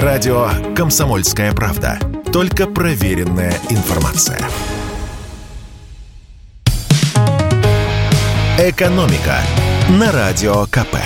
Радио «Комсомольская правда». Только проверенная информация. «Экономика» на Радио КП.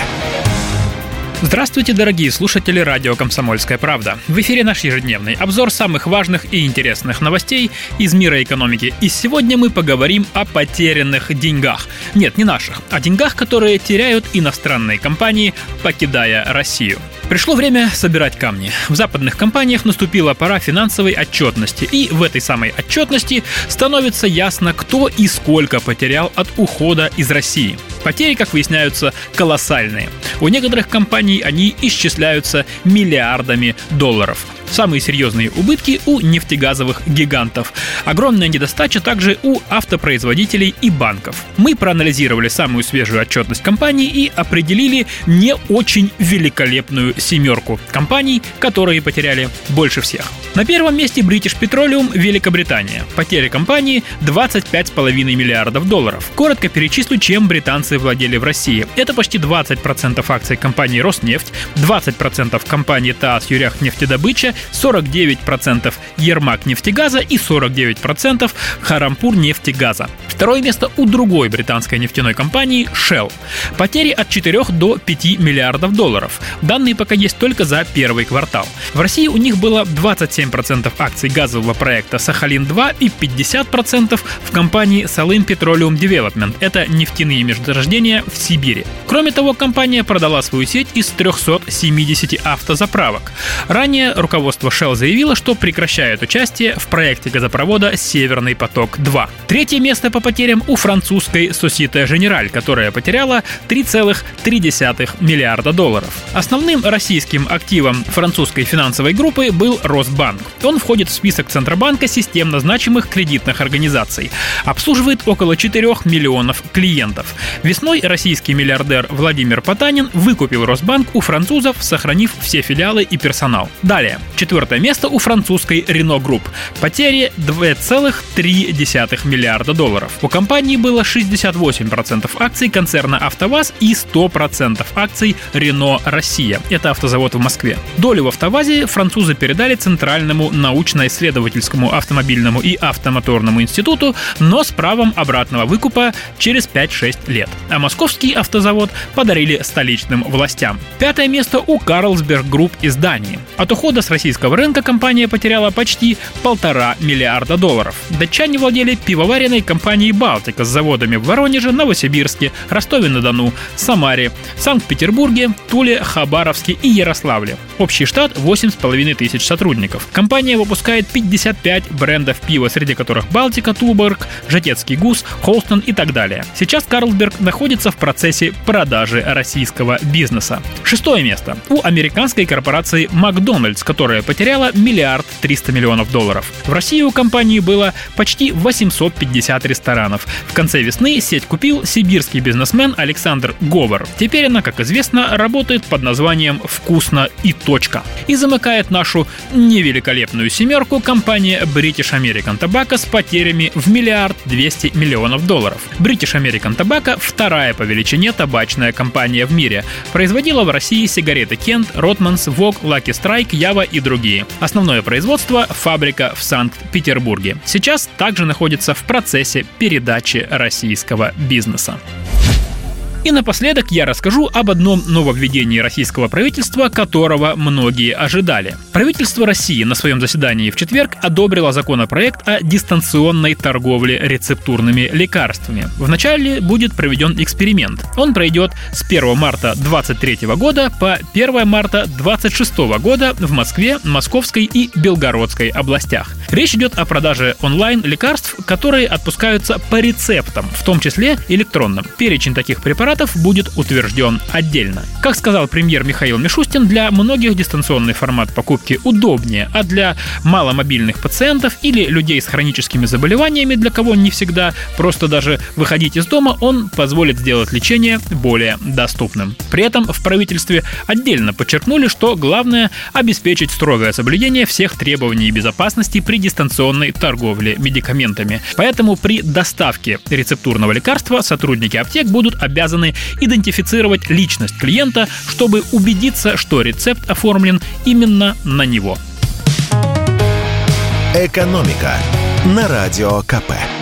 Здравствуйте, дорогие слушатели радио «Комсомольская правда». В эфире наш ежедневный обзор самых важных и интересных новостей из мира экономики. И сегодня мы поговорим о потерянных деньгах. Нет, не наших, а деньгах, которые теряют иностранные компании, покидая Россию. Пришло время собирать камни. В западных компаниях наступила пора финансовой отчетности, и в этой самой отчетности становится ясно, кто и сколько потерял от ухода из России. Потери, как выясняются, колоссальные. У некоторых компаний они исчисляются миллиардами долларов. Самые серьезные убытки у нефтегазовых гигантов. Огромная недостача также у автопроизводителей и банков. Мы проанализировали самую свежую отчетность компаний и определили не очень великолепную семерку компаний, которые потеряли больше всех. На первом месте British Petroleum Великобритания. Потери компании 25,5 миллиардов долларов. Коротко перечислю, чем британцы владели в России. Это почти 20% акций компании Роснефть, 20% компании ТАСС Юряхнефтедобыча, 49% Ермак нефтегаза и 49% Харампур нефтегаза. Второе место у другой британской нефтяной компании Shell. Потери от 4 до 5 миллиардов долларов. Данные пока есть только за первый квартал. В России у них было 27% акций газового проекта Сахалин-2 и 50% в компании Salim Petroleum Development. Это нефтяные месторождения в Сибири. Кроме того, компания продала свою сеть из 370 автозаправок. Ранее руководство Shell заявило, что прекращает участие в проекте газопровода «Северный поток-2». Третье место по потерям у французской Societe Generale, которая потеряла 3,3 миллиарда долларов. Основным российским активом французской финансовой группы был Росбанк. Он входит в список Центробанка системно значимых кредитных организаций. Обслуживает около 4 миллионов клиентов. Весной российский миллиардер Владимир Потанин выкупил Росбанк у французов, сохранив все филиалы и персонал. Далее. Четвертое место у французской Renault Group. Потери 2,3 миллиарда долларов. У компании было 68% акций концерна «АвтоВАЗ» и 100% акций «Рено Россия». Это автозавод в Москве. Долю в «АвтоВАЗе» французы передали Центральному научно-исследовательскому автомобильному и автомоторному институту, но с правом обратного выкупа через 5-6 лет. А московский автозавод подарили столичным властям. Пятое место у Carlsberg Group из Дании. От ухода с российского рынка компания потеряла почти полтора миллиарда долларов. Датчане владели пивоваренной компанией «Балтика» с заводами в Воронеже, Новосибирске, Ростове-на-Дону, Самаре, Санкт-Петербурге, Туле, Хабаровске и Ярославле. Общий штат 8,5 тысяч сотрудников. Компания выпускает 55 брендов пива, среди которых Балтика, Туборг, Жатецкий гус, Холстон и так далее. Сейчас Карлсберг находится в процессе продажи российского бизнеса. Шестое место. У американской корпорации Макдональдс, которая потеряла миллиард триста миллионов долларов. В России у компании было почти 850 ресторанов. В конце весны сеть купил сибирский бизнесмен Александр Говор. Теперь она, как известно, работает под названием «Вкусно и точка». И замыкает нашу невеликолепную семерку компания British American Tobacco с потерями в миллиард 200 миллионов долларов. British American Tobacco – вторая по величине табачная компания в мире. Производила в России сигареты Kent, Rotmans, Vogue, Lucky Strike, Ява и другие. Основное производство – фабрика в Санкт-Петербурге. Сейчас также находится в процессе передачи российского бизнеса. И напоследок я расскажу об одном нововведении российского правительства, которого многие ожидали. Правительство России на своем заседании в четверг одобрило законопроект о дистанционной торговле рецептурными лекарствами. Вначале будет проведен эксперимент. Он пройдет с 1 марта 2023 года по 1 марта 2026 года в Москве, Московской и Белгородской областях. Речь идет о продаже онлайн лекарств, которые отпускаются по рецептам, в том числе электронным. Перечень таких препаратов препаратов будет утвержден отдельно. Как сказал премьер Михаил Мишустин, для многих дистанционный формат покупки удобнее, а для маломобильных пациентов или людей с хроническими заболеваниями, для кого не всегда просто даже выходить из дома, он позволит сделать лечение более доступным. При этом в правительстве отдельно подчеркнули, что главное обеспечить строгое соблюдение всех требований безопасности при дистанционной торговле медикаментами. Поэтому при доставке рецептурного лекарства сотрудники аптек будут обязаны стороны идентифицировать личность клиента, чтобы убедиться, что рецепт оформлен именно на него. «Экономика» на Радио КП.